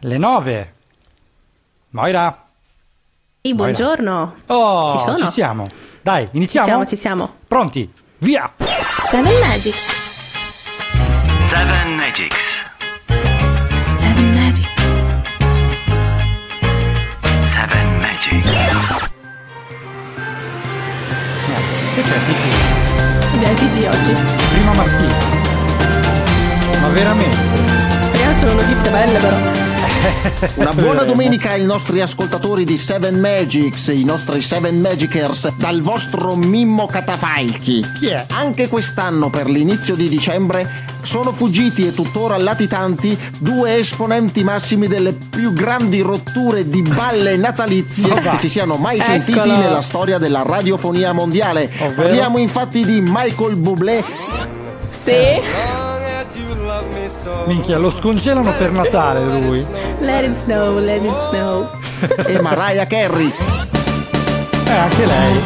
Le 9. Moira. Ehi, buongiorno. Oh, Ci sono? ci siamo. Dai, Ci iniziamo? siamo, ci siamo. Pronti? Via! Seven Magics. Seven Magics. Seven Magics. Seven Magics. Che c'è, TG? Abbiamo TG oggi. Prima mattina. Ma veramente? Speriamo sono notizie belle però. Una buona domenica ai nostri ascoltatori di Seven Magics, i nostri Seven Magicers, dal vostro Mimmo Catafalchi. Chi è? Anche quest'anno, per l'inizio di dicembre, sono fuggiti e tuttora latitanti due esponenti massimi delle più grandi rotture di balle natalizie che si siano mai Eccolo. sentiti nella storia della radiofonia mondiale. Ovvero? Parliamo infatti di Michael Bublé Sì. Minchia, lo scongelano per Natale lui. Let it snow, let it snow. e Mariah Carey. Eh, anche lei.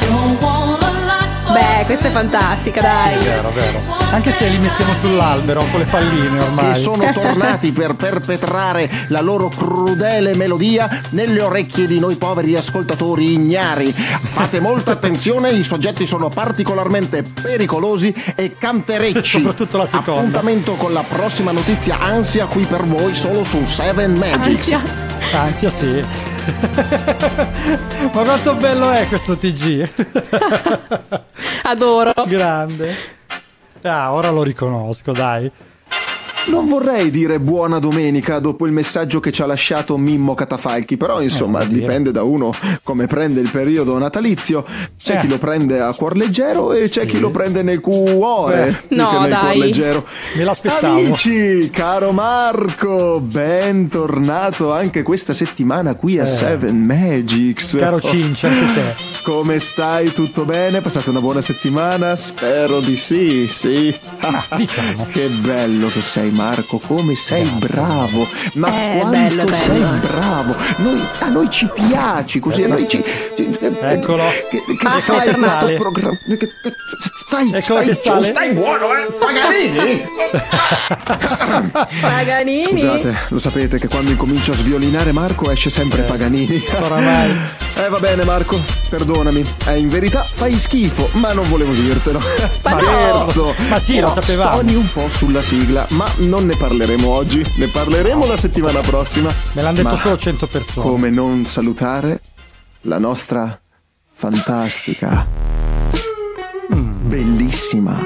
Beh, questa è fantastica, dai. Vero, vero. Anche se li mettiamo sull'albero con le palline ormai. che sono tornati per perpetrare la loro crudele melodia nelle orecchie di noi poveri ascoltatori ignari. Fate molta attenzione, i soggetti sono particolarmente pericolosi e canterecci. Soprattutto la seconda. Appuntamento con la prossima notizia ansia qui per voi solo su Seven Magics. Ansia. Ansia sì. Ma quanto bello è questo TG? Adoro. Grande. Ah, ora lo riconosco, dai. Non vorrei dire buona domenica dopo il messaggio che ci ha lasciato Mimmo Catafalchi, però insomma vuol dire. dipende da uno come prende il periodo natalizio. C'è Eh. chi lo prende a cuor leggero e c'è chi lo prende nel cuore. Beh. mica No, nel cuor dai. leggero. Me l'aspettavo. Amici, caro Marco, bentornato anche questa settimana qui a Eh. Seven Magics. Caro Cinci, anche te. Come stai? Tutto bene? Passate una buona settimana? Spero di sì, sì. diciamo. Che bello che sei Marco, come sei bravo. Ma Eh, quanto bello, bello, sei eh. bravo. Noi- a noi ci piaci così, a noi ci... Eccolo. Che, che Ah, fai che questo sale. programma? Stai, Eccolo stai che giù, sale. stai buono, eh? Paganini! Paganini. Scusate, lo sapete che quando incomincio a sviolinare Marco esce sempre Paganini. Oramai. Eh va bene Marco, perdonami. Eh, in verità fai schifo, ma non volevo dirtelo. Scherzo. Ma sì, lo Però sapevamo. Stoni un po' sulla sigla, ma non ne parleremo oggi. Ne parleremo la settimana prossima. Me l'hanno detto solo 100 persone. Come non salutare la nostra fantastica, bellissima,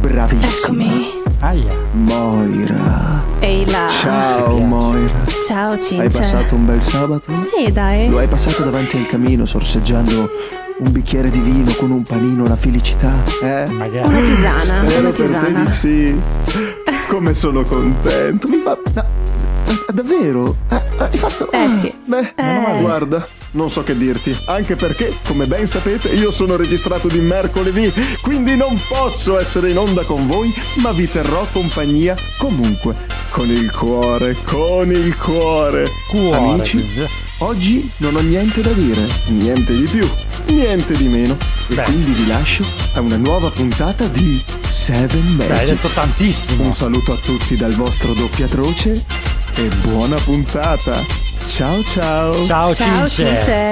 bravissima Eccomi. Aia. Moira. Ehi là. Ciao Moira. Ciao Cinzia. Hai passato un bel sabato? Sì, dai. Lo hai passato davanti al camino sorseggiando un bicchiere di vino con un panino, la felicità? Eh? Magari. Una tisana, Spero una per te tisana. di sì. Come sono contento. Mi fa... no, davvero? Eh, hai fatto... Eh, sì. Beh, Eh. guarda, non so che dirti. Anche perché, come ben sapete, io sono registrato di mercoledì, quindi non posso essere in onda con voi, ma vi terrò compagnia comunque. Con il cuore, con il cuore. Cuore, Amici. Oggi non ho niente da dire, niente di più, niente di meno. E Beh. quindi vi lascio a una nuova puntata di Seven Beh, hai detto Magics. tantissimo. Un saluto a tutti dal vostro doppiatroce e buona puntata. Ciao ciao. Ciao, Ciao Cince.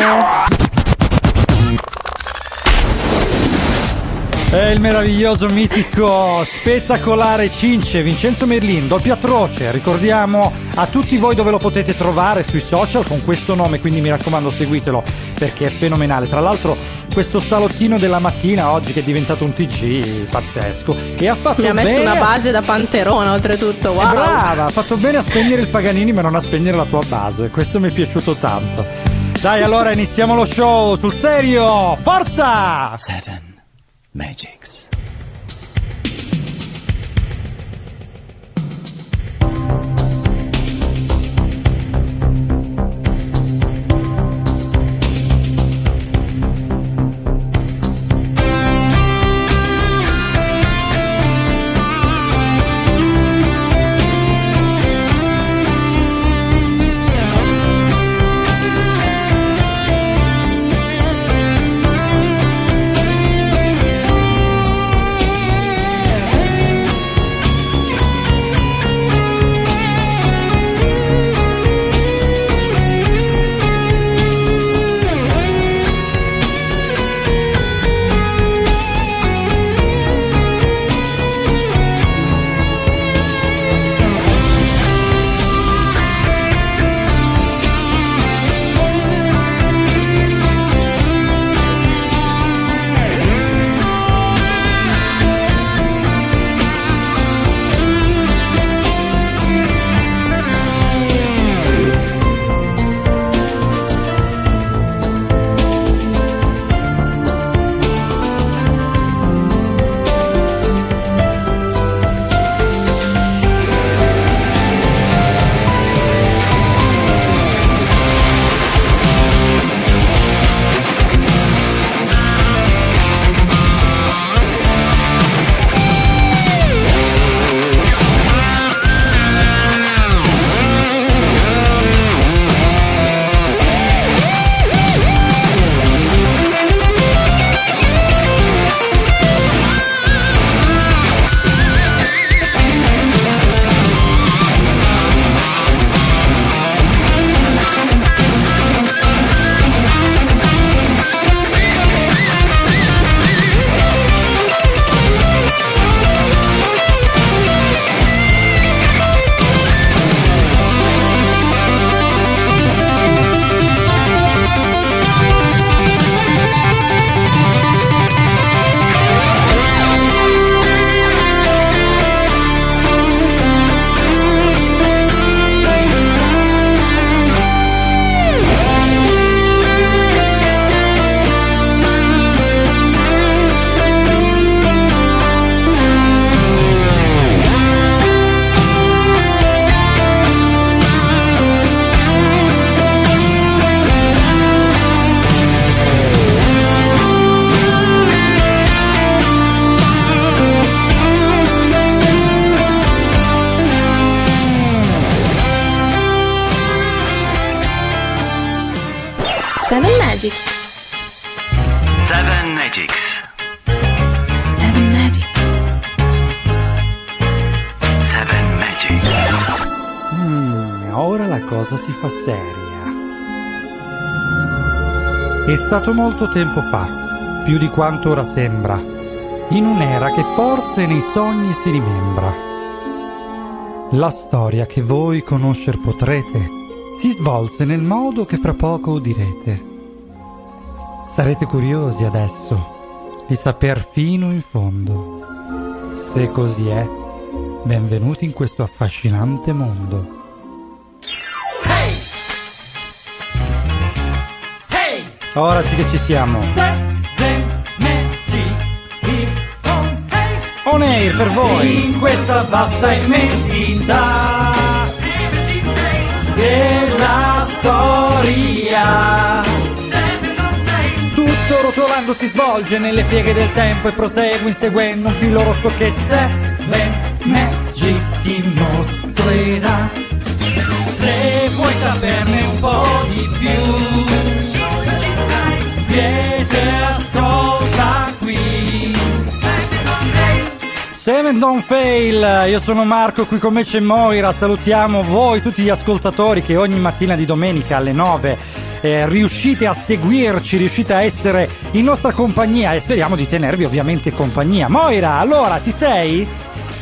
È il meraviglioso, mitico, spettacolare Cince, Vincenzo Merlin, doppio atroce. Ricordiamo a tutti voi dove lo potete trovare sui social con questo nome, quindi mi raccomando seguitelo perché è fenomenale. Tra l'altro questo salottino della mattina oggi che è diventato un TG pazzesco e ha fatto Mi ha messo bene una a- base da panterona, oltretutto. Eh, Wow. Brava, ha fatto bene a spegnere il Paganini ma non a spegnere la tua base. Questo mi è piaciuto tanto. Dai, allora iniziamo lo show sul serio. Forza! Seven Magics. Cosa si fa seria. È stato molto tempo fa, più di quanto ora sembra, in un'era che forse nei sogni si rimembra. La storia che voi conoscer potrete si svolse nel modo che fra poco udirete. Sarete curiosi adesso di saper fino in fondo. Se così è, benvenuti in questo affascinante mondo. Ora sì che ci siamo. On air per voi. In questa vasta immensità della storia. Tutto rotolando si svolge nelle pieghe del tempo e prosegue inseguendo un filo rosso che Seven Magic ti mostrerà. Se vuoi saperne un po' di più, e ascolta qui. Seven Don't Fail, io sono Marco, qui con me c'è Moira, salutiamo voi tutti gli ascoltatori che ogni mattina di domenica alle 9 eh, riuscite a seguirci, riuscite a essere in nostra compagnia e speriamo di tenervi ovviamente compagnia. Moira, allora ci sei?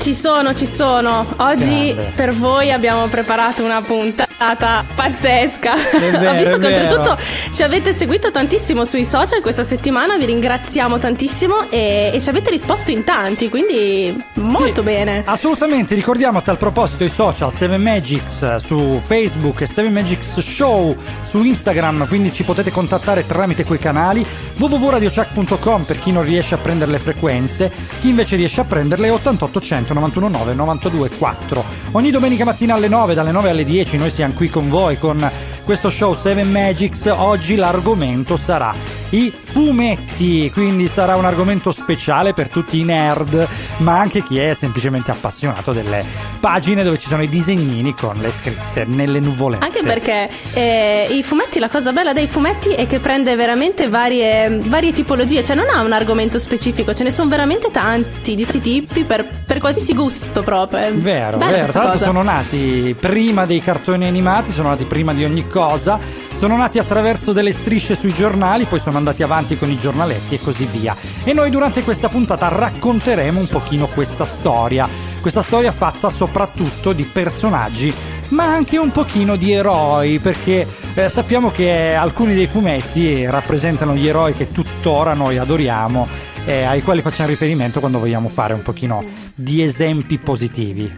Ci sono, ci sono. Oggi Grande. per voi abbiamo preparato una puntata pazzesca. vero, Ho visto che oltretutto ci avete seguito tantissimo sui social questa settimana, vi ringraziamo tantissimo e, e ci avete risposto in tanti, quindi molto Sì, bene. Assolutamente, ricordiamo a tal proposito i social 7 Magics su Facebook e 7 Magics Show su Instagram, quindi ci potete contattare tramite quei canali www.radiochuck.com per chi non riesce a prendere le frequenze, chi invece riesce a prenderle 88 100 91 9 92 4. Ogni domenica mattina alle 9, dalle 9 alle 10 noi siamo qui con voi con questo show 7 Magics. Oggi l'argomento sarà i fumetti, quindi sarà un argomento speciale per tutti i nerd, ma anche chi è semplicemente appassionato delle pagine dove ci sono i disegnini con le scritte nelle nuvolette. Anche perché eh, i fumetti, la cosa bella dei fumetti è che prende veramente varie, varie tipologie, cioè non ha un argomento specifico, ce ne sono veramente tanti, di tutti i tipi, per, per qualsiasi gusto proprio. È Vero, bella vero. Tra l'altro cosa. sono nati prima dei cartoni animati, sono nati prima di ogni cosa, sono nati attraverso delle strisce sui giornali, poi sono andati avanti con i giornaletti e così via. E noi durante questa puntata racconteremo un pochino questa storia, questa storia fatta soprattutto di personaggi ma anche un pochino di eroi, perché eh, sappiamo che alcuni dei fumetti rappresentano gli eroi che tuttora noi adoriamo e ai quali facciamo riferimento quando vogliamo fare un pochino di esempi positivi.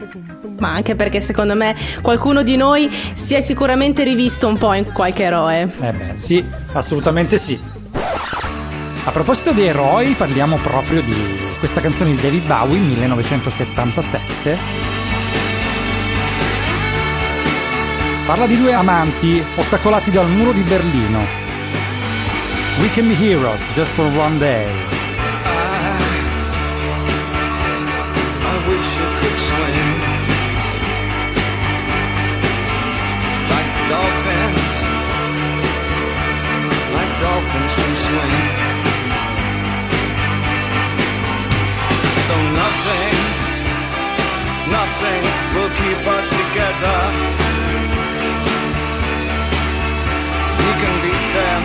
Ma anche perché secondo me qualcuno di noi si è sicuramente rivisto un po' in qualche eroe. Eh beh, sì, assolutamente sì. A proposito di eroi, parliamo proprio di questa canzone di David Bowie 1977. Parla di due amanti ostacolati dal muro di Berlino. We can be heroes just for one day. Dolphins, like dolphins can swim. Though nothing, nothing will keep us together. We can beat them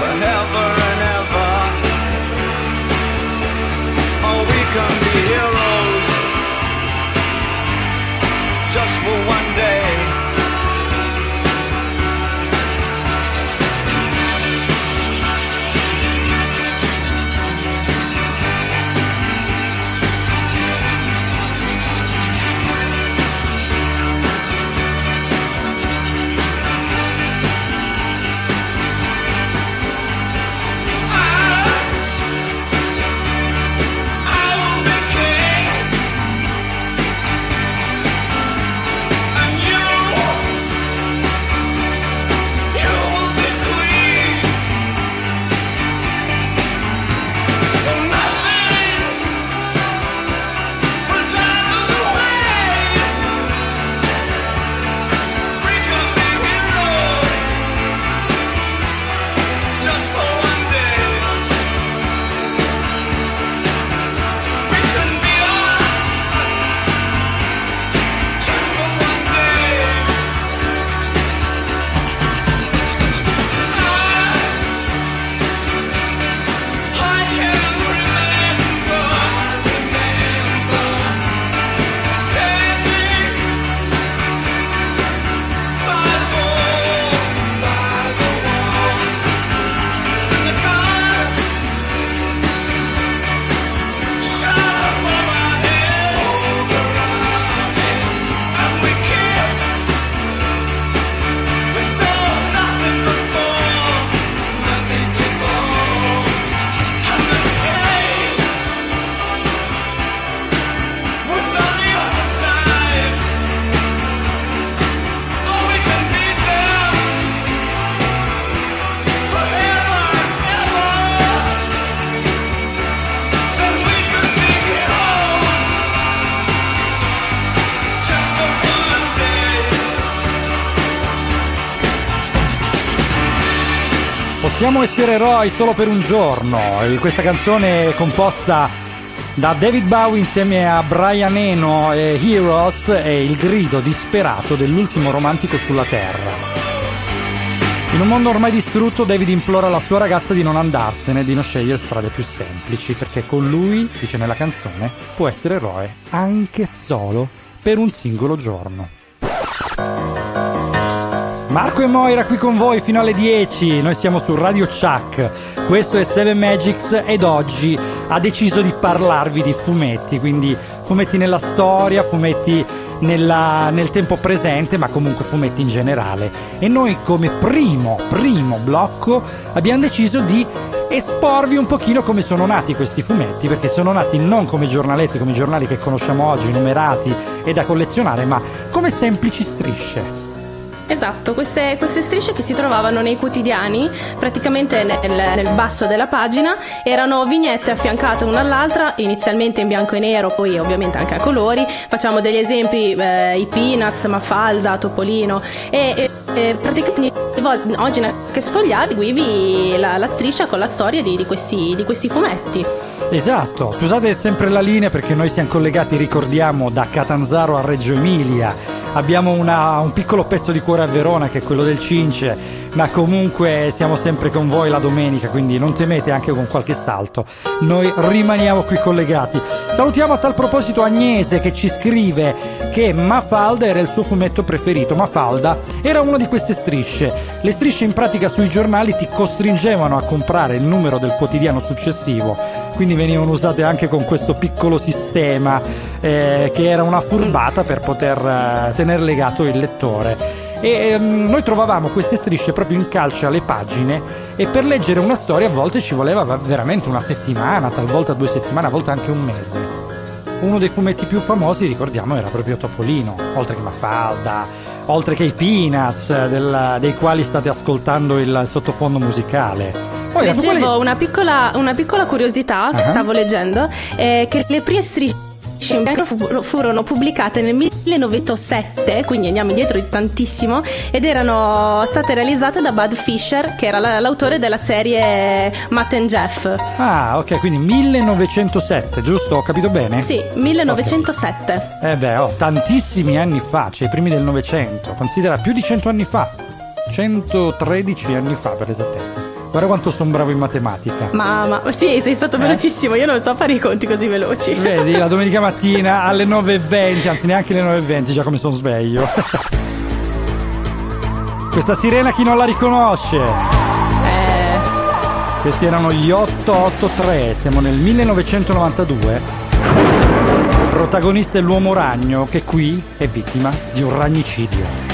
forever and ever. Oh, we can be heroes for one day. Possiamo essere eroi solo per un giorno. Questa canzone è composta da David Bowie insieme a Brian Eno e Heroes è il grido disperato dell'ultimo romantico sulla Terra. In un mondo ormai distrutto, David implora la sua ragazza di non andarsene, di non scegliere strade più semplici, perché con lui, dice nella canzone, può essere eroe anche solo per un singolo giorno. Marco e Moira qui con voi fino alle 10, noi siamo su Radio Chuck, questo è Seven Magics ed oggi ha deciso di parlarvi di fumetti, quindi fumetti nella storia, fumetti nella- nel tempo presente, ma comunque fumetti in generale. E noi come primo, primo blocco abbiamo deciso di esporvi un pochino come sono nati questi fumetti, perché sono nati non come giornaletti, come i giornali che conosciamo oggi, numerati e da collezionare, ma come semplici strisce. Esatto, queste, queste strisce che si trovavano nei quotidiani, praticamente nel, nel basso della pagina, erano vignette affiancate una all'altra, inizialmente in bianco e nero, poi ovviamente anche a colori. Facciamo degli esempi, eh, i Peanuts, Mafalda, Topolino e, e- e praticamente oggi che sfogliavi seguivi la, la striscia con la storia di, di questi, di questi fumetti. Esatto, scusate sempre la linea perché noi siamo collegati, ricordiamo, da Catanzaro a Reggio Emilia. Abbiamo una- un piccolo pezzo di cuore a Verona che è quello del Cince, ma comunque siamo sempre con voi la domenica, quindi non temete anche con qualche salto. Noi rimaniamo qui collegati. Salutiamo a tal proposito Agnese che ci scrive che Mafalda era il suo fumetto preferito. Mafalda era una di queste strisce. Le strisce in pratica sui giornali ti costringevano a comprare il numero del quotidiano successivo quindi venivano usate anche con questo piccolo sistema eh, che era una furbata per poter eh, tenere legato il lettore. E ehm, noi trovavamo queste strisce proprio in calce alle pagine e per leggere una storia a volte ci voleva va- veramente una settimana, talvolta due settimane, a volte anche un mese. Uno dei fumetti più famosi, ricordiamo, era proprio Topolino, oltre che Mafalda, oltre che i Peanuts, del- dei quali state ascoltando il sottofondo musicale. Poi, tu quali- Leggevo una piccola, una piccola curiosità che Ah. stavo leggendo, eh, che le prime strisce in bianco fu- furono pubblicate nel 1907, quindi andiamo indietro di tantissimo, ed erano state realizzate da Bud Fisher, che era la- l'autore della serie Matt and Jeff. Ah, ok, quindi 1907, giusto? Ho capito bene? Sì, 1907. Eh beh, oh, tantissimi anni fa, cioè i primi del Novecento. Considera più di 100 anni fa. 113 anni fa per esattezza. Guarda quanto sono bravo in matematica. Ma, ma sì, sei stato Eh? velocissimo, io non so fare i conti così veloci. Vedi, la domenica mattina alle 9.20, anzi neanche alle 9.20, già come sono sveglio. Questa sirena chi non la riconosce? Eh, Questi erano gli 883, siamo nel 1992. Il protagonista è l'uomo ragno che qui è vittima di un ragnicidio.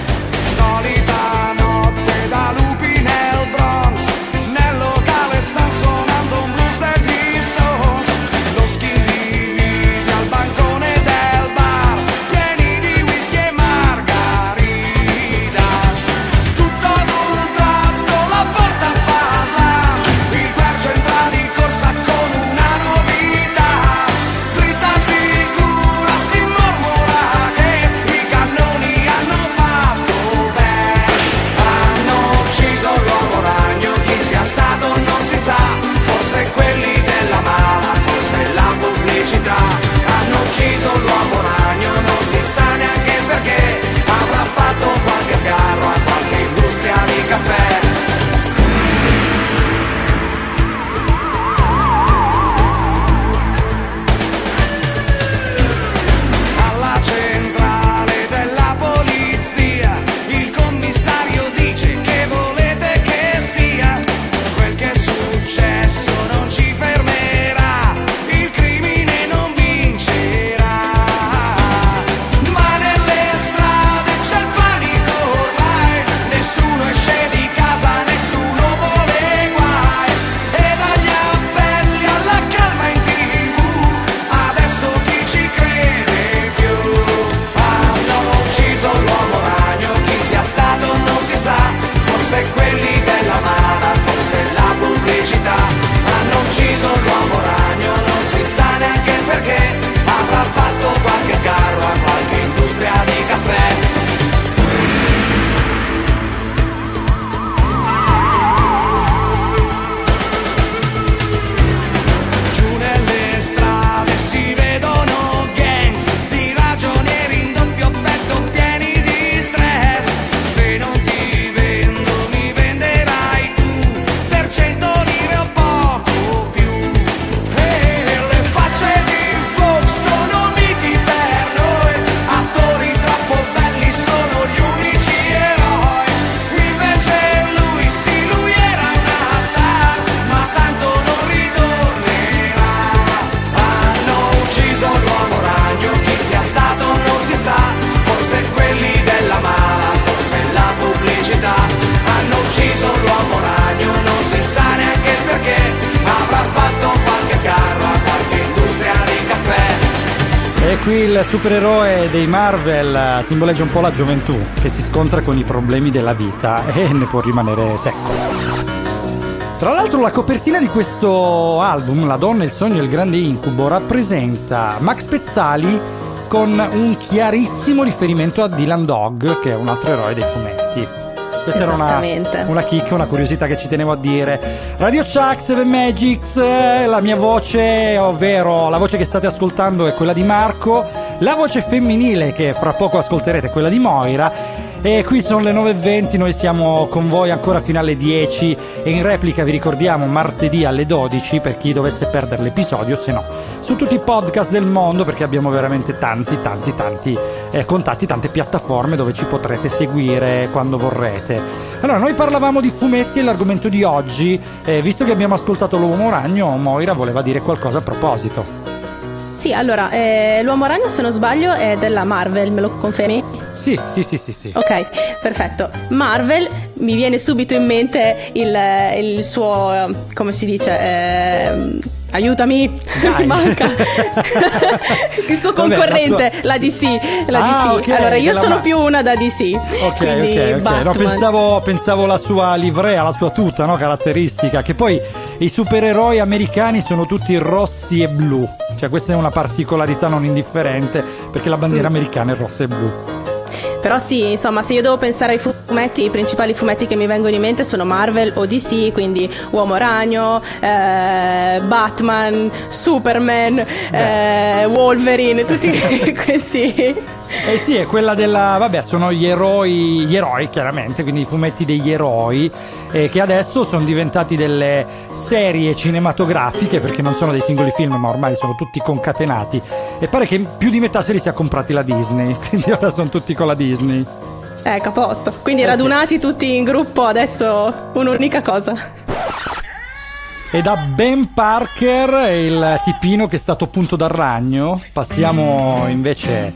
Supereroe dei Marvel simboleggia un po' la gioventù che si scontra con i problemi della vita e ne può rimanere secco. Tra l'altro la copertina di questo album, La donna, il sogno e il grande incubo, rappresenta Max Pezzali con un chiarissimo riferimento a Dylan Dog, che è un altro eroe dei fumetti. Questa era una, una chicca, una curiosità che ci tenevo a dire. Radio Chuck, Seven Magics, eh, la mia voce, ovvero la voce che state ascoltando è quella di Marco, la voce femminile che fra poco ascolterete quella di Moira. E qui sono le 9.20, noi siamo con voi ancora fino alle 10 e in replica vi ricordiamo martedì alle 12 per chi dovesse perdere l'episodio, se no su tutti i podcast del mondo perché abbiamo veramente tanti tanti tanti eh, contatti, tante piattaforme dove ci potrete seguire quando vorrete. Allora, noi parlavamo di fumetti e l'argomento di oggi, eh, visto che abbiamo ascoltato l'uomo ragno, Moira voleva dire qualcosa a proposito. Sì, allora, eh, l'uomo ragno, se non sbaglio, è della Marvel, me lo confermi? Sì, sì, sì, sì, sì. Ok, perfetto. Marvel mi viene subito in mente il, il suo, eh, come si dice, ehm, aiutami, mi manca il suo Vabbè, concorrente, la, DC. La Ah, DC. ok, allora, io sono Ma- più una da DC. Ok, ok, ok. No, pensavo, pensavo la sua livrea, la sua tuta, no? Caratteristica. Che poi i supereroi americani sono tutti rossi e blu. Cioè, questa è una particolarità non indifferente perché la bandiera americana è rossa e blu. Però sì, insomma, se io devo pensare ai fumetti, i principali fumetti che mi vengono in mente sono Marvel o DC, quindi Uomo Ragno, eh, Batman, Superman, eh, Wolverine, tutti questi. Eh sì, è quella della. Vabbè, sono gli eroi, gli eroi chiaramente, quindi i fumetti degli eroi, eh, che adesso sono diventati delle serie cinematografiche, perché non sono dei singoli film, ma ormai sono tutti concatenati. E pare che più di metà se li sia comprati la Disney, quindi ora sono tutti con la Disney. Ecco, a posto. Quindi Eh sì. radunati tutti in gruppo, adesso un'unica cosa. E da Ben Parker, il tipino che è stato punto dal ragno, passiamo invece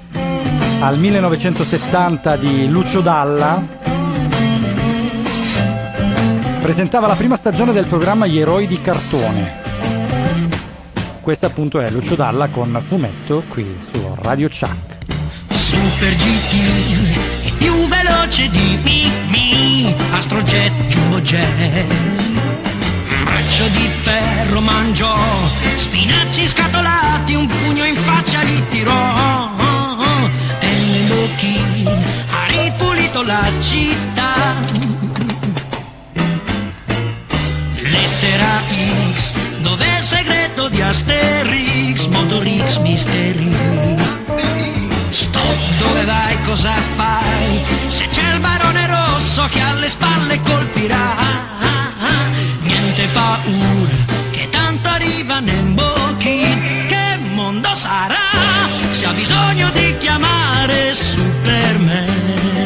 al 1970 di Lucio Dalla. Presentava la prima stagione del programma Gli eroi di cartone. Questo appunto è Lucio Dalla con fumetto qui su Radio Chuck. Super GT è più veloce di Mimi Astrojet Jumbo Jet Braccio di ferro mangiò Spinaci scatolati Un pugno in faccia li tirò la città Lettera X Dov'è il segreto di Asterix Motor X Misteri Stop, dove vai, cosa fai? Se c'è il barone rosso che alle spalle colpirà, niente paura, che tanto arriva nei bocchi. Che mondo sarà se ha bisogno di chiamare Superman?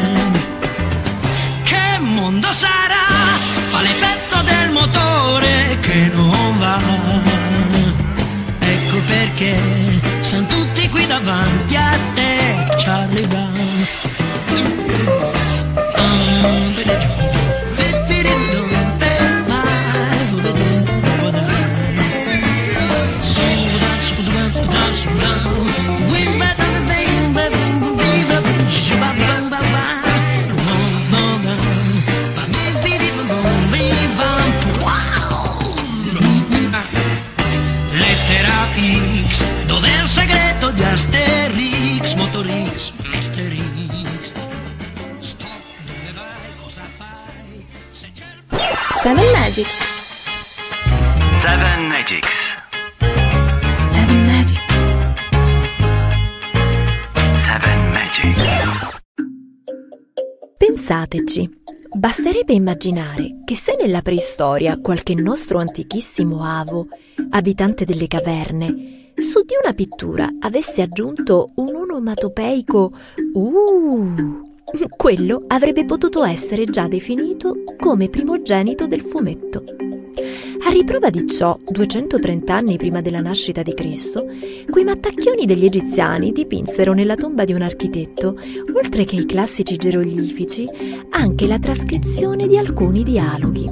Basterebbe immaginare che se nella preistoria qualche nostro antichissimo avo, abitante delle caverne, su di una pittura avesse aggiunto un onomatopeico Uh, quello avrebbe potuto essere già definito come primogenito del fumetto. A riprova di ciò, 230 anni prima della nascita di Cristo, quei mattacchioni degli egiziani dipinsero nella tomba di un architetto, oltre che i classici geroglifici, anche la trascrizione di alcuni dialoghi.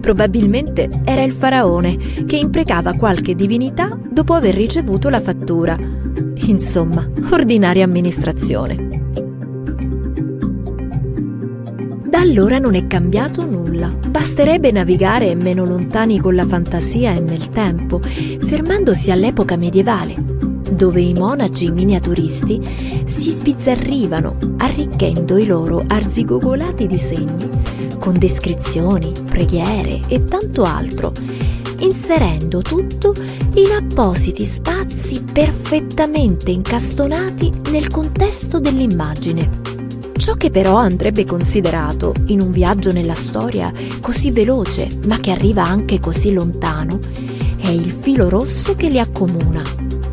Probabilmente era il faraone che imprecava qualche divinità dopo aver ricevuto la fattura. Insomma, ordinaria amministrazione. Da allora non è cambiato nulla. Basterebbe navigare meno lontani con la fantasia e nel tempo, fermandosi all'epoca medievale, dove i monaci miniaturisti si sbizzarrivano, arricchendo i loro arzigogolati disegni con descrizioni, preghiere e tanto altro, inserendo tutto in appositi spazi perfettamente incastonati nel contesto dell'immagine. Ciò che però andrebbe considerato in un viaggio nella storia così veloce, ma che arriva anche così lontano, è il filo rosso che li accomuna,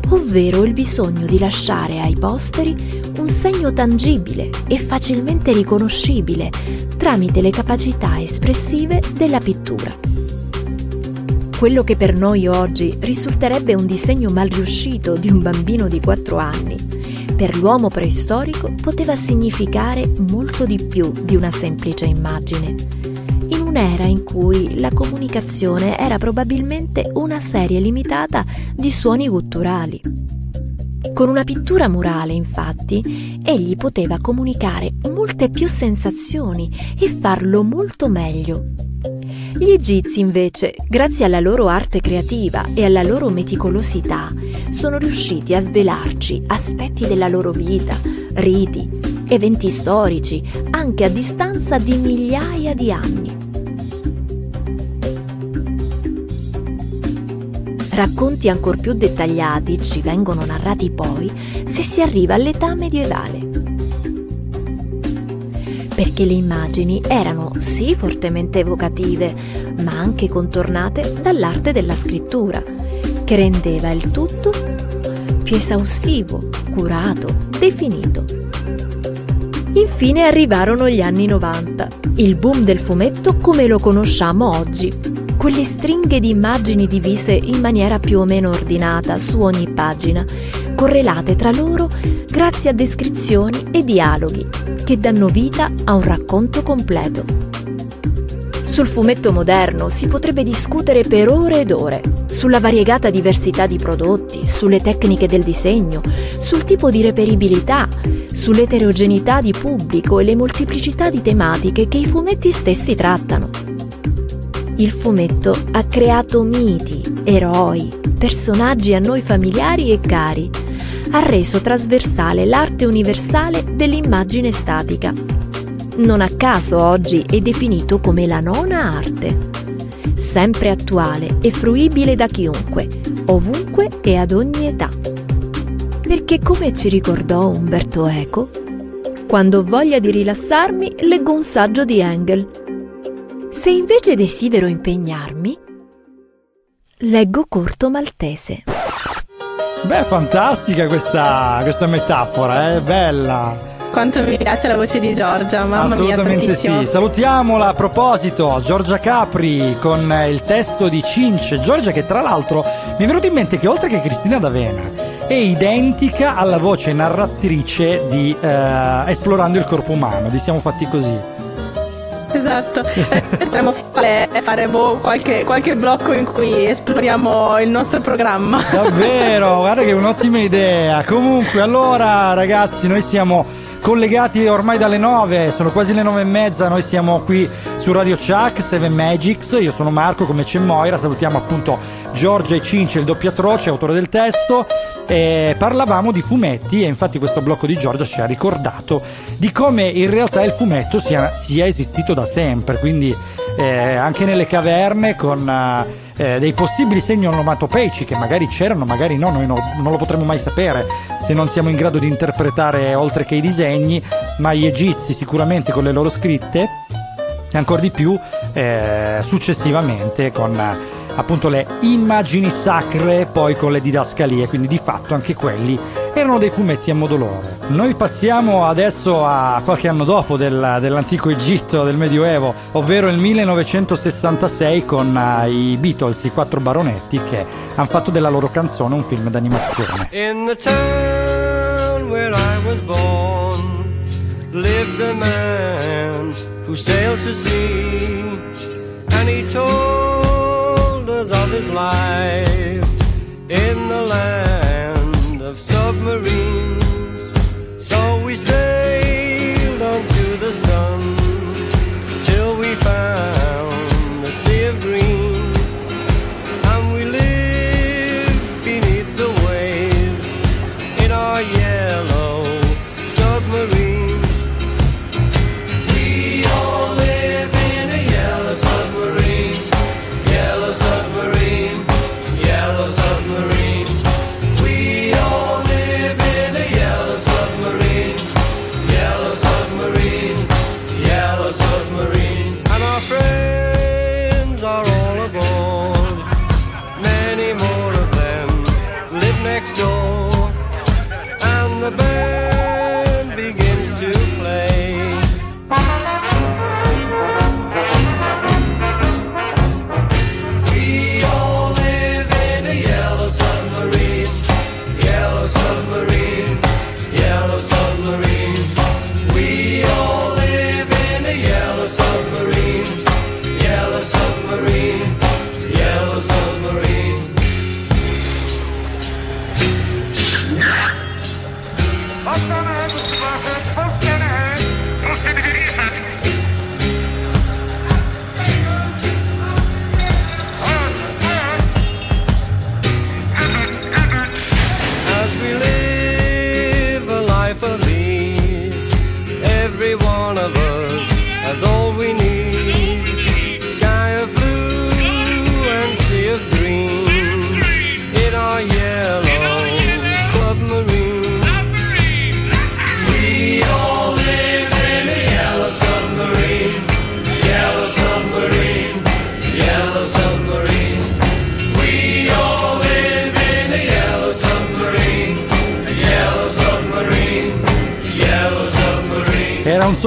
ovvero il bisogno di lasciare ai posteri un segno tangibile e facilmente riconoscibile tramite le capacità espressive della pittura. Quello che per noi oggi risulterebbe un disegno mal riuscito di un bambino di 4 anni, per l'uomo preistorico poteva significare molto di più di una semplice immagine. In un'era in cui la comunicazione era probabilmente una serie limitata di suoni gutturali. Con una pittura murale, infatti, egli poteva comunicare molte più sensazioni e farlo molto meglio gli egizi invece, grazie alla loro arte creativa e alla loro meticolosità, sono riusciti a svelarci aspetti della loro vita, riti, eventi storici, anche a distanza di migliaia di anni. Racconti ancor più dettagliati ci vengono narrati poi se si arriva all'età medievale perché le immagini erano sì fortemente evocative, ma anche contornate dall'arte della scrittura, che rendeva il tutto più esaustivo, curato, definito. Infine arrivarono gli anni 90, il boom del fumetto come lo conosciamo oggi, quelle stringhe di immagini divise in maniera più o meno ordinata su ogni pagina, correlate tra loro grazie a descrizioni e dialoghi che danno vita a un racconto completo. Sul fumetto moderno si potrebbe discutere per ore ed ore, sulla variegata diversità di prodotti, sulle tecniche del disegno, sul tipo di reperibilità, sull'eterogeneità di pubblico e le molteplicità di tematiche che i fumetti stessi trattano. Il fumetto ha creato miti, eroi, personaggi a noi familiari e cari, ha reso trasversale l'arte universale dell'immagine statica. Non a caso oggi è definito come la nona arte. Sempre attuale e fruibile da chiunque, ovunque e ad ogni età. Perché come ci ricordò Umberto Eco, quando ho voglia di rilassarmi leggo un saggio di Engel. Se invece desidero impegnarmi, leggo Corto Maltese. Beh, fantastica questa, questa metafora, eh? bella. Quanto mi piace la voce di Giorgia, mamma Assolutamente mia, sì. Salutiamola a proposito, Giorgia Capri con il testo di Cince. Giorgia che tra l'altro mi è venuto in mente che oltre che Cristina D'Avena è identica alla voce narratrice di eh, Esplorando il corpo umano, di Siamo fatti così. Esatto, potremmo fare, fare boh, qualche, qualche, blocco in cui esploriamo il nostro programma. Davvero, guarda che è un'ottima idea. Comunque, allora ragazzi, noi siamo collegati ormai dalle 9, sono quasi le 9 e mezza, noi siamo qui su Radio Chuck, 7 Magics, io sono Marco, come c'è Moira, salutiamo appunto Giorgia e Cince, il doppiatroce, autore del testo, e parlavamo di fumetti e infatti questo blocco di Giorgia ci ha ricordato di come in realtà il fumetto sia, sia esistito da sempre, quindi eh, anche nelle caverne con... Uh, eh, dei possibili segni onomatopeici che magari c'erano, magari no, noi no, non lo potremo mai sapere se non siamo in grado di interpretare oltre che i disegni, ma gli egizi sicuramente con le loro scritte e ancora di più eh, successivamente con appunto le immagini sacre poi con le didascalie, quindi di fatto anche quelli erano dei fumetti a modo loro. Noi passiamo adesso a qualche anno dopo del, dell'antico Egitto, del Medioevo, ovvero il 1966 con uh, i Beatles, i quattro baronetti che hanno fatto della loro canzone un film d'animazione. In the town where I was lived a man who sailed to sea he told of his life in the land of submarines. So we sailed onto the sun till we found the sea of green.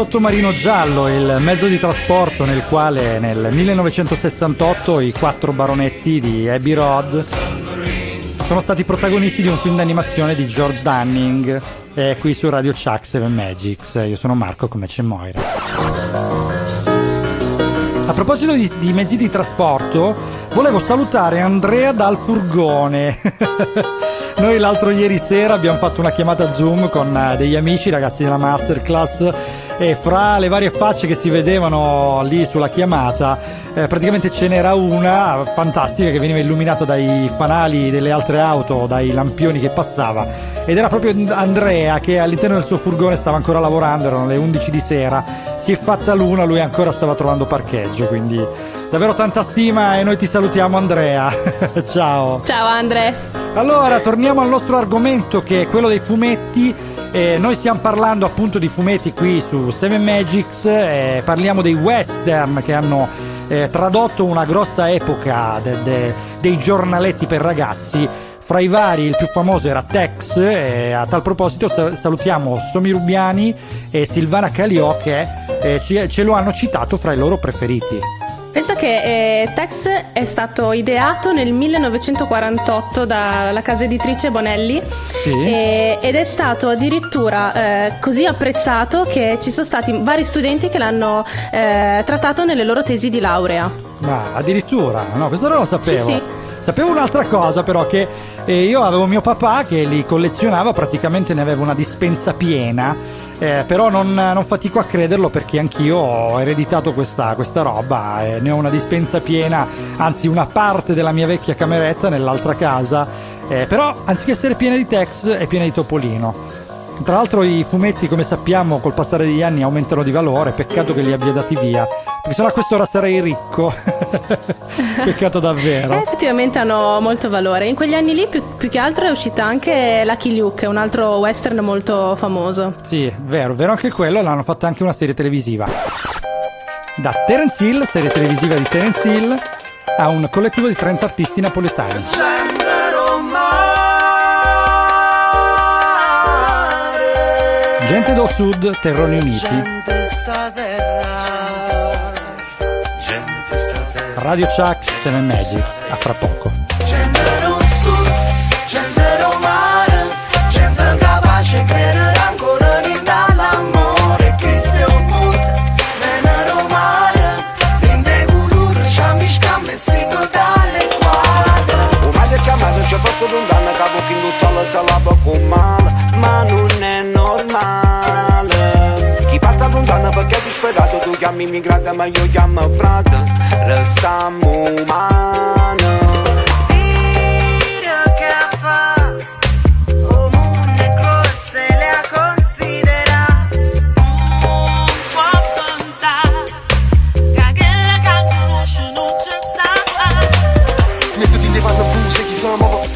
Sottomarino giallo, il mezzo di trasporto nel quale nel 1968 i quattro baronetti di Abbey Road sono stati protagonisti di un film d'animazione di George Dunning. È qui su Radio Chuck 7 Magics. Io sono Marco, come c'è Moira. A proposito di, di mezzi di trasporto, volevo salutare Andrea dal furgone. Noi l'altro ieri sera abbiamo fatto una chiamata Zoom con eh, degli amici, ragazzi della masterclass, e fra le varie facce che si vedevano lì sulla chiamata, eh, praticamente ce n'era una fantastica che veniva illuminata dai fanali delle altre auto, dai lampioni che passava. Ed era proprio Andrea che all'interno del suo furgone stava ancora lavorando, erano le 11 di sera, si è fatta l'una, lui ancora stava trovando parcheggio, quindi davvero tanta stima e noi ti salutiamo Andrea. Ciao. Ciao Andre. Allora, torniamo al nostro argomento che è quello dei fumetti. Eh, noi stiamo parlando appunto di fumetti qui su Seven Magics, eh, parliamo dei western che hanno eh, tradotto una grossa epoca de- de- dei giornaletti per ragazzi. Fra i vari il più famoso era Tex a tal proposito sa- salutiamo Somi Rubiani e Silvana Caliò che eh, ci- ce lo hanno citato fra i loro preferiti. Pensa che eh, Tex è stato ideato nel 1948 dalla casa editrice Bonelli Sì. e- ed è stato addirittura eh, così apprezzato che ci sono stati vari studenti che l'hanno eh, trattato nelle loro tesi di laurea. Ma addirittura, no, questo non lo sapevo. Sì, sì. Sapevo un'altra cosa però che eh, io avevo mio papà che li collezionava, praticamente ne aveva una dispensa piena, eh, però non, non fatico a crederlo perché anch'io ho ereditato questa, questa roba e ne ho una dispensa piena, anzi una parte della mia vecchia cameretta nell'altra casa, eh, però anziché essere piena di Tex è piena di Topolino. Tra l'altro i fumetti, come sappiamo, col passare degli anni aumentano di valore, peccato che li abbia dati via, perché sennò a quest'ora sarei ricco. peccato Eh, davvero. effettivamente hanno molto valore. In quegli anni lì più, più che altro è uscita anche Lucky Luke, un altro western molto famoso. Sì, vero, vero anche quello, l'hanno fatta anche una serie televisiva. Da Terence Hill, serie televisiva di Terence Hill, a un collettivo di 30 artisti napoletani. Gente del Sud, Terroni Uniti. Radio Chuck, Seven Magics, a fra poco. Gente do Sud, gente do mare, gente capace credere ancora in dall'amore che stiamo muta. Vene do mare, prende culura, ci ambisca messito dalle quadre. O male chiamato ci ha fatto un danno, capo che non sa la salaba con male, ma non perché disperato? Tu chiami immigrata ma io chiamo frate. Restiamo umani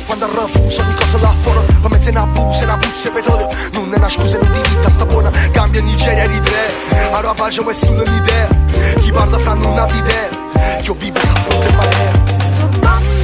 quando arrafuso ogni cosa là fuori. La mezza è una busa, è una puzza e petrolio. Non è una scusa non di vita sta buona. Zambia, Nigeria, Eritrea Arabaja nessuno l'idea Chi parla fra non ha idea Io vivo sa fronte e marea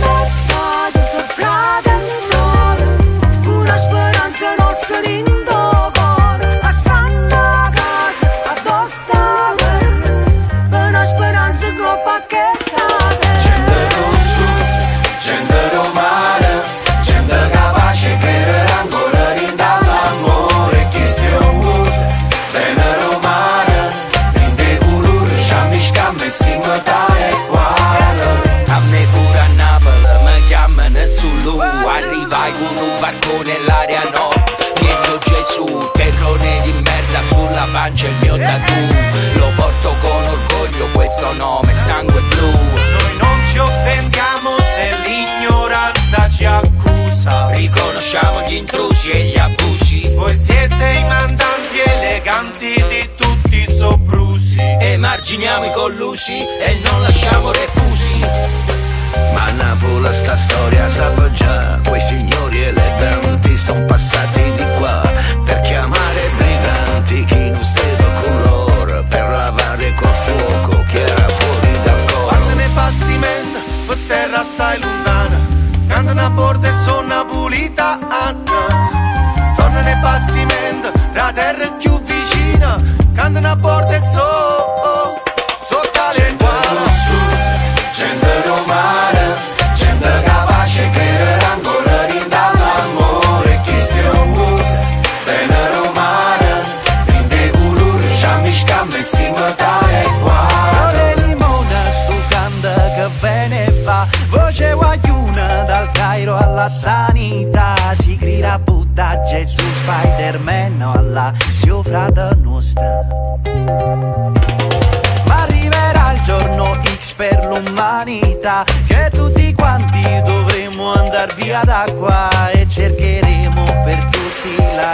起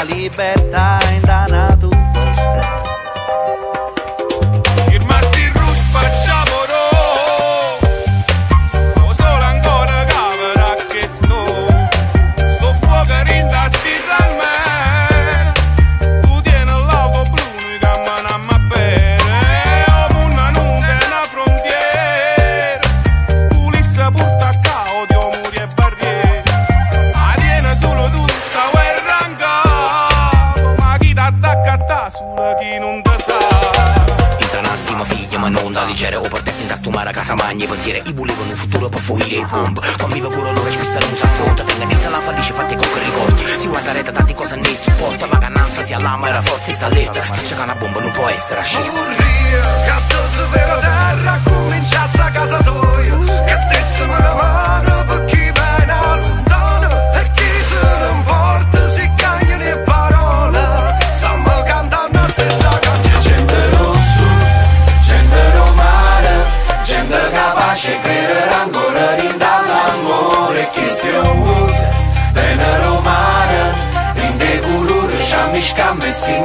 libertar, ainda nado si sta lettera C'è una bomba, non può essere a ascesa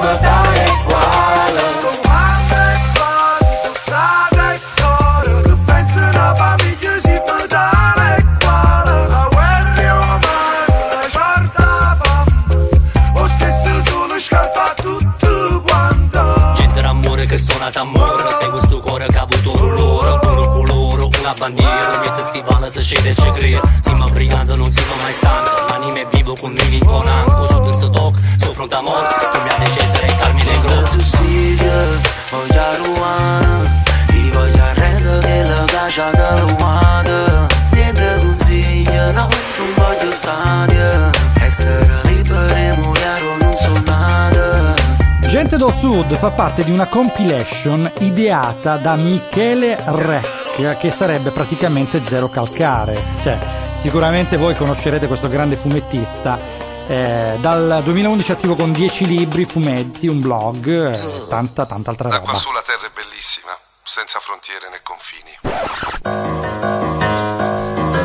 また Sembra De Cesare e Carmine Negro su Siria, voglio Ruana Ti voglio arredo che la caccia da Ruana Niente consiglia, no, non voglio stare Essere liberi, muoio, non sono nata Gente do Sud fa parte di una compilation ideata da Michele Rec, che sarebbe praticamente zero calcare. Cioè, sicuramente voi conoscerete questo grande fumettista. Eh, dal 2011 attivo con 10 libri, fumetti, un blog e eh, tanta tanta altra da roba. Da qua su la terra è bellissima, senza frontiere né confini.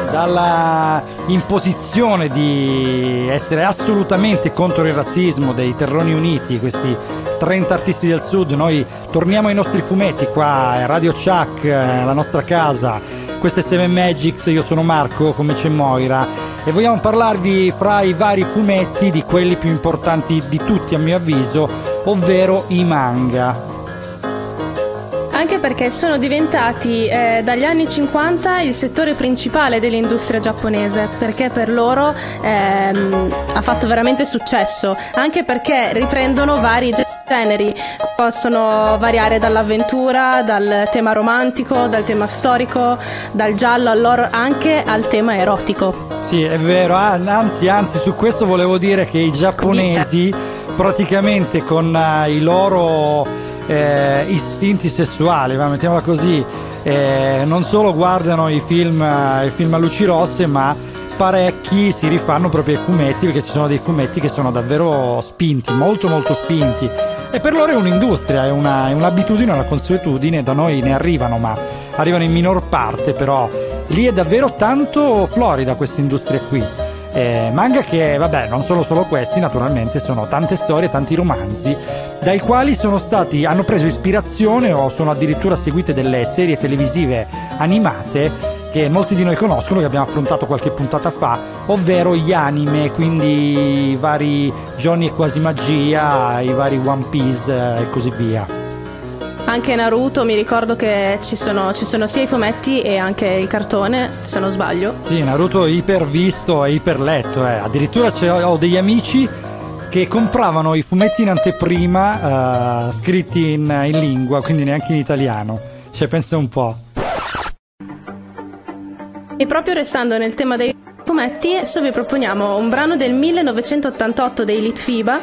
Dalla imposizione di essere assolutamente contro il razzismo dei Terroni Uniti, questi 30 artisti del sud, noi torniamo ai nostri fumetti qua, eh, Radio Chuck, eh, la nostra casa questo è Seven Magics, io sono Marco, come c'è Moira, e vogliamo parlarvi fra i vari fumetti di quelli più importanti di tutti a mio avviso, ovvero i manga. Anche perché sono diventati eh, dagli anni 50 il settore principale dell'industria giapponese, perché per loro ehm, ha fatto veramente successo, anche perché riprendono vari generi, possono variare dall'avventura, dal tema romantico, dal tema storico, dal giallo all'horror, anche al tema erotico. Sì, è vero, anzi, anzi, su questo volevo dire che i giapponesi praticamente con eh, i loro eh, istinti sessuali, va, mettiamola così, eh, non solo guardano i film, eh, i film a luci rosse, ma parecchi si rifanno proprio ai fumetti, perché ci sono dei fumetti che sono davvero spinti, molto molto spinti. E per loro è un'industria, è, una- è un'abitudine, una consuetudine, da noi ne arrivano, ma arrivano in minor parte, però lì è davvero tanto florida questa industria qui. Eh, manga che, vabbè, non sono solo questi, naturalmente, sono tante storie, tanti romanzi, dai quali sono stati, hanno preso ispirazione o sono addirittura seguite delle serie televisive animate che molti di noi conoscono, che abbiamo affrontato qualche puntata fa, ovvero gli anime, quindi i vari Johnny e quasi magia, i vari One Piece eh, e così via. Anche Naruto, mi ricordo che ci sono, ci sono sia i fumetti e anche il cartone, se non sbaglio. Sì, Naruto iper visto e iper letto, eh. addirittura ho degli amici che compravano i fumetti in anteprima eh, scritti in, in lingua, quindi neanche in italiano. Cioè, pensa un po'. E proprio restando nel tema dei fumetti, adesso vi proponiamo un brano del 1988 dei Litfiba,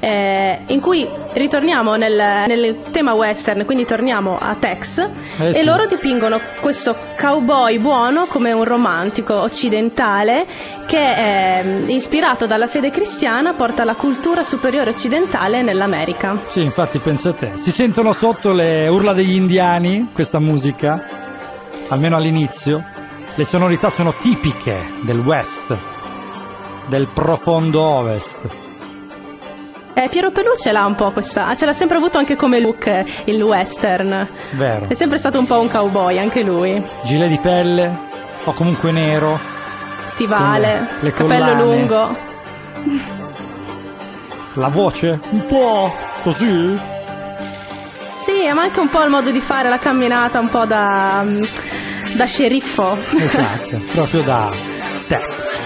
eh, in cui ritorniamo nel, nel tema western, quindi torniamo a Tex, Eh e sì. loro dipingono questo cowboy buono come un romantico occidentale che, ehm, ispirato dalla fede cristiana, porta la cultura superiore occidentale nell'America. Sì, infatti, pensa a te. Si sentono sotto le urla degli indiani, questa musica, almeno all'inizio. Le sonorità sono tipiche del West, del profondo Ovest. Eh, Piero Pelù ce l'ha un po' questa, ce l'ha sempre avuto anche come look eh, il western. Vero. È sempre stato un po' un cowboy anche lui. Gilet di pelle, o comunque nero. Stivale, Le capello lungo. La voce? Un po' così? Sì, ma anche un po' il modo di fare la camminata, un po' da, da sceriffo. Esatto, proprio da Tex.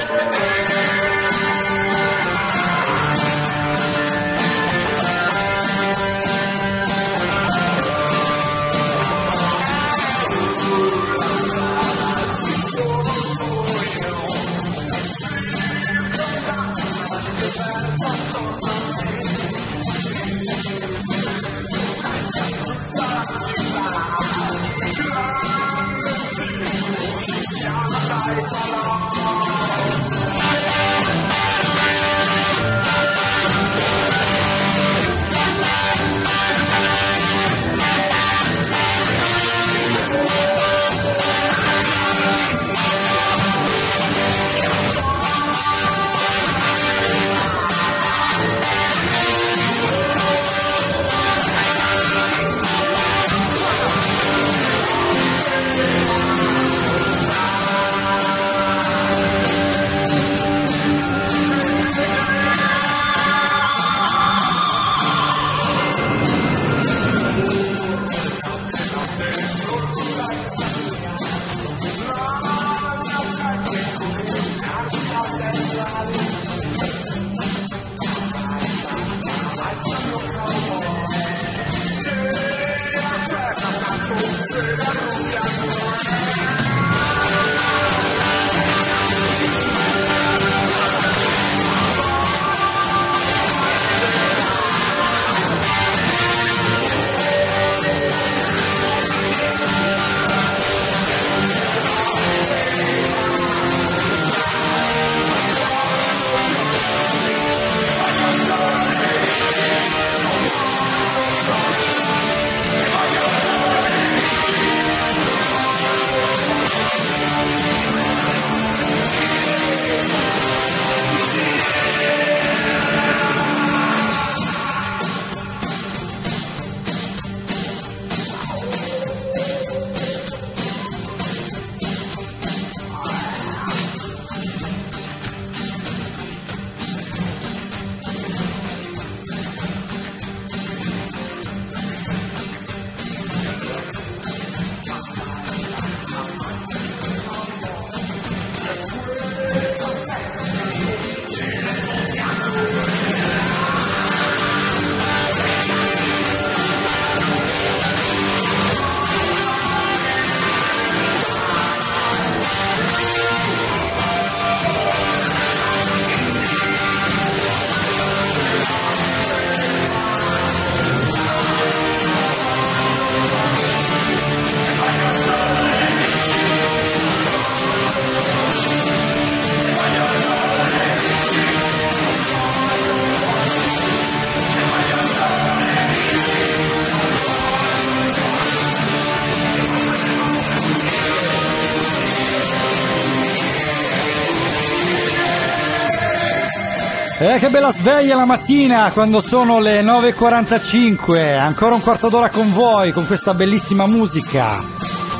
Che bella sveglia la mattina quando sono le 9.45. Ancora un quarto d'ora con voi, con questa bellissima musica.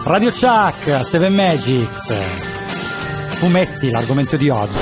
Radio Chuck, Seven Magics. Fumetti, l'argomento di oggi.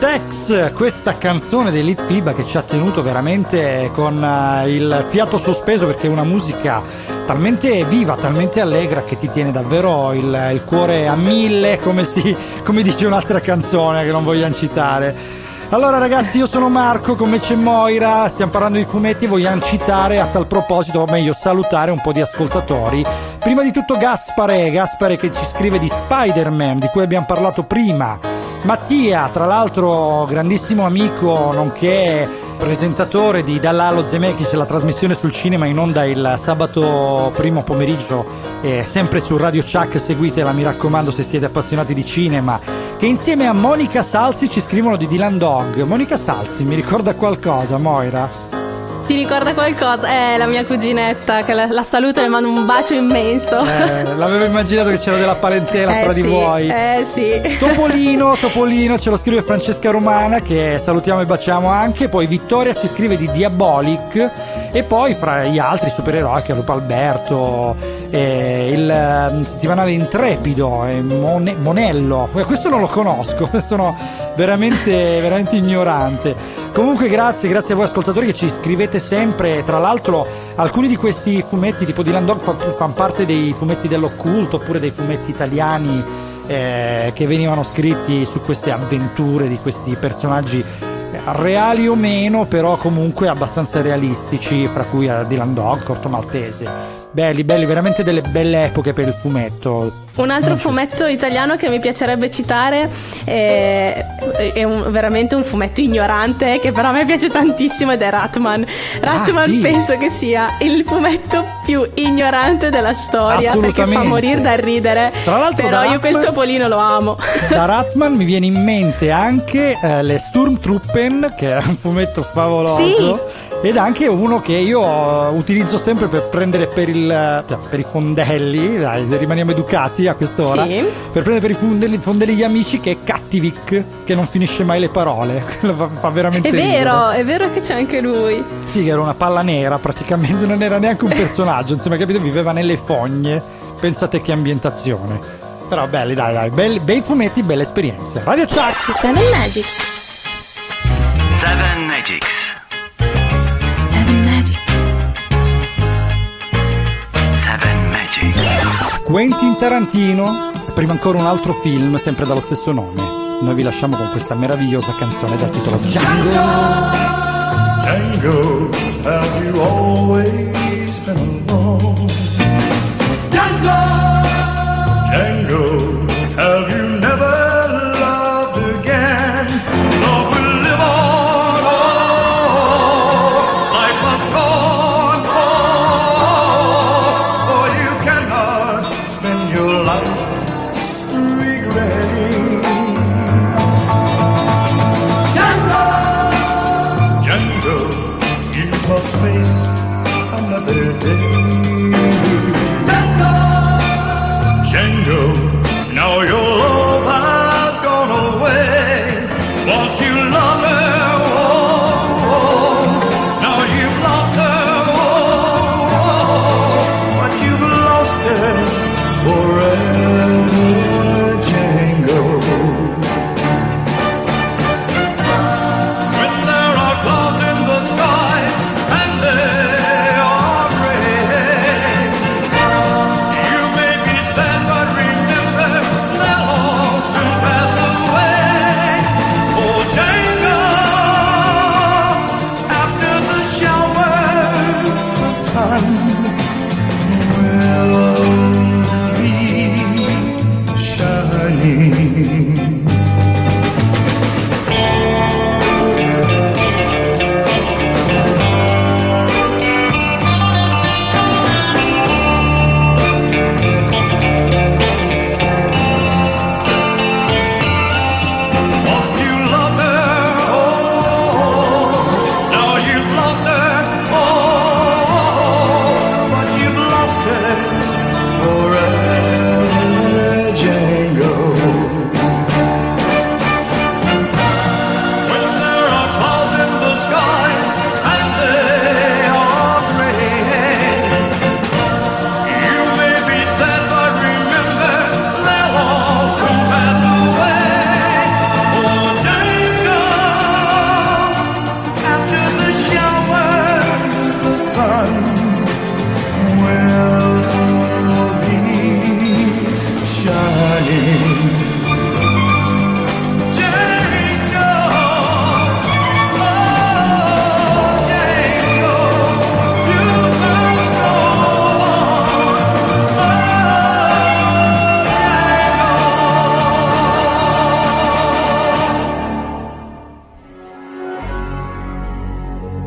Tex, questa canzone dell'Hit FIBA che ci ha tenuto veramente con eh, il fiato sospeso perché è una musica talmente viva, talmente allegra che ti tiene davvero il, il cuore a mille, come, si, come dice un'altra canzone che non vogliamo citare. Allora ragazzi, io sono Marco, con me c'è Moira, stiamo parlando di fumetti vogliamo citare a tal proposito, o meglio salutare un po' di ascoltatori. Prima di tutto Gaspare, Gaspare che ci scrive di Spider-Man, di cui abbiamo parlato prima. Mattia, tra l'altro grandissimo amico, nonché presentatore di Dall'Alo Zemeckis, la trasmissione sul cinema in onda il sabato primo pomeriggio, eh, sempre su Radio Chuck, seguitela mi raccomando se siete appassionati di cinema, che insieme a Monica Salsi ci scrivono di Dylan Dog. Monica Salsi, mi ricorda qualcosa, Moira? Ti ricorda qualcosa? È la mia cuginetta, che la, la saluto e le mando un bacio immenso. Eh, l'avevo immaginato che c'era della parentela Eh tra di sì, voi. Eh sì. Topolino, Topolino, ce lo scrive Francesca Romana che salutiamo e baciamo anche, poi Vittoria ci scrive di Diabolic e poi fra gli altri supereroi che Lupo Alberto, eh, il eh, settimanale Intrepido, eh, Mone- Monello, Eh, questo non lo conosco, sono veramente, veramente ignorante. Comunque grazie, grazie a voi ascoltatori che ci scrivete sempre, tra l'altro alcuni di questi fumetti tipo Dylan Dog fa- fanno parte dei fumetti dell'occulto oppure dei fumetti italiani eh, che venivano scritti su queste avventure di questi personaggi reali o meno, però comunque abbastanza realistici, fra cui Dylan Dog, Corto Maltese. Belli, belli, veramente delle belle epoche per il fumetto. Un altro fumetto italiano che mi piacerebbe citare è, è un- veramente un fumetto ignorante che però a me piace tantissimo ed è Ratman. Ratman Ah, sì. penso che sia il fumetto più ignorante della storia perché fa morire da ridere. Tra l'altro però io quel Ratman- topolino lo amo. Da Ratman mi viene in mente anche eh, le Sturmtruppen, che è un fumetto favoloso. Ed anche uno che io eh, utilizzo sempre per prendere per, il, cioè, per i fondelli, dai, rimaniamo educati a quest'ora, Sì. per prendere per i fondelli, fondelli gli amici che è Cattivic, che non finisce mai le parole, quello fa, fa veramente È ridere. vero, è vero che c'è anche lui. Sì, che era una palla nera, praticamente non era neanche un personaggio, insomma, capito? Viveva nelle fogne. Pensate che ambientazione. Però belli, dai, dai, belli- bei fumetti, belle esperienze. Radio Chuck! Seven Magics. Seven Magics. Quentin Tarantino, e prima ancora un altro film, sempre dallo stesso nome. Noi vi lasciamo con questa meravigliosa canzone dal titolo Django. Django, have you always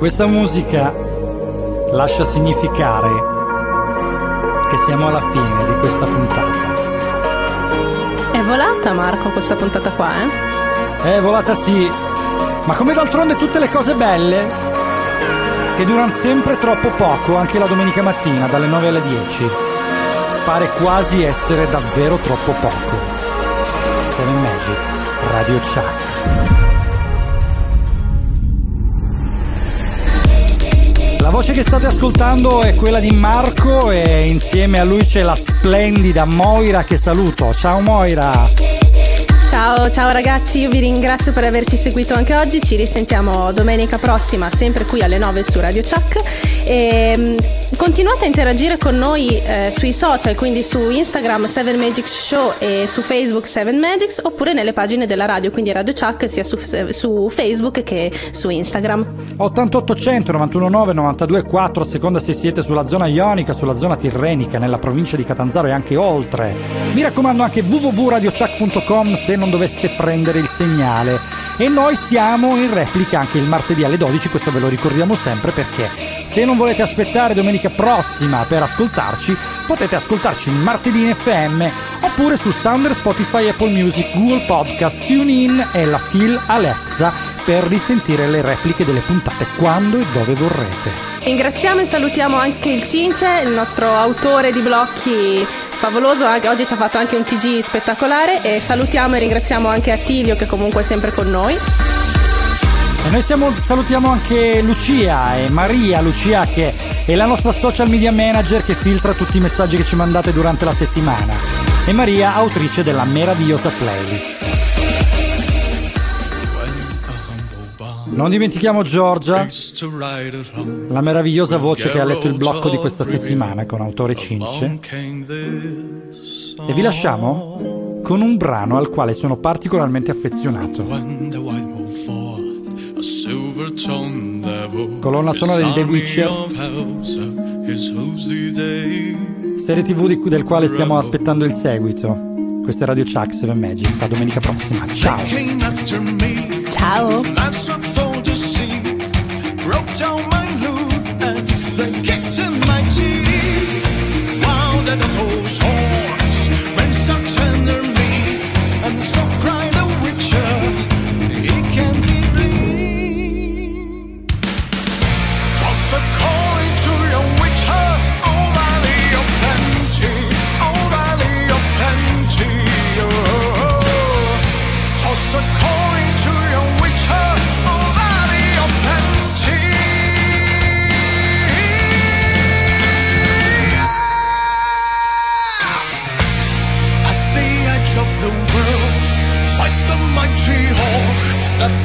Questa musica lascia significare che siamo alla fine di questa puntata. È volata Marco questa puntata qua, eh? È volata sì, ma come d'altronde tutte le cose belle, che durano sempre troppo poco, anche la domenica mattina, dalle 9 alle 10, pare quasi essere davvero troppo poco. Seven Magics, Radio Chuck. Voce che state ascoltando è quella di Marco e insieme a lui c'è la splendida Moira che saluto. Ciao Moira! Ciao, ciao ragazzi, io vi ringrazio per averci seguito anche oggi. Ci risentiamo domenica prossima, sempre qui alle 9 su Radio Chuck. E, mm, continuate a interagire con noi eh, sui social, quindi su Instagram 7 Magics Show e su Facebook 7 Magics, oppure nelle pagine della radio, quindi Radio Chuck sia su, su Facebook che su Instagram. 8800 919 924 a seconda se siete sulla zona ionica, sulla zona tirrenica, nella provincia di Catanzaro e anche oltre. Mi raccomando anche www.radiochuck.com se non doveste prendere il segnale. E noi siamo in replica anche il martedì alle 12, questo ve lo ricordiamo sempre perché se non volete aspettare domenica prossima per ascoltarci, potete ascoltarci martedì in FM oppure su Sounder, Spotify, Apple Music, Google Podcast, TuneIn e la skill Alexa per risentire le repliche delle puntate quando e dove vorrete. Ringraziamo e salutiamo anche il Cince, il nostro autore di blocchi favoloso, oggi ci ha fatto anche un TG spettacolare e salutiamo e ringraziamo anche Attilio che comunque è sempre con noi. E noi siamo- salutiamo anche Lucia e Maria, Lucia che è la nostra social media manager che filtra tutti i messaggi che ci mandate durante la settimana. E Maria, autrice della meravigliosa playlist. Non dimentichiamo Giorgia, la meravigliosa voce che ha letto il blocco di questa settimana con autore Cince. E vi lasciamo con un brano al quale sono particolarmente affezionato. Colonna sonora di The Witcher, serie tv del quale stiamo aspettando il seguito. Questo è Radio Chuck 7 Magics, a domenica prossima. Ciao! Ciao.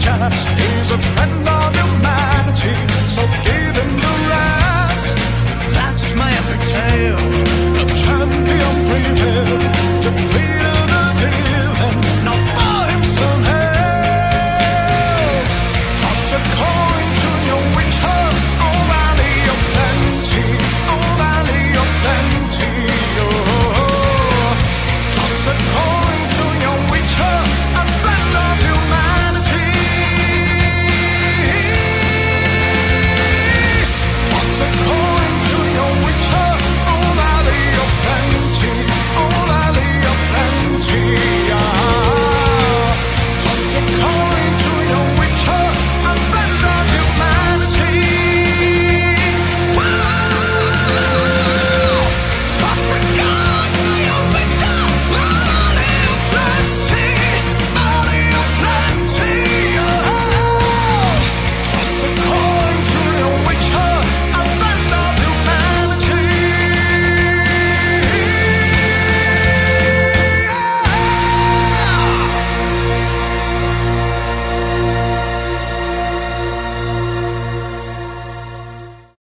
church a friend of humanity, so give him the rest. That's my epic tale, a champion defeated the villain. Not.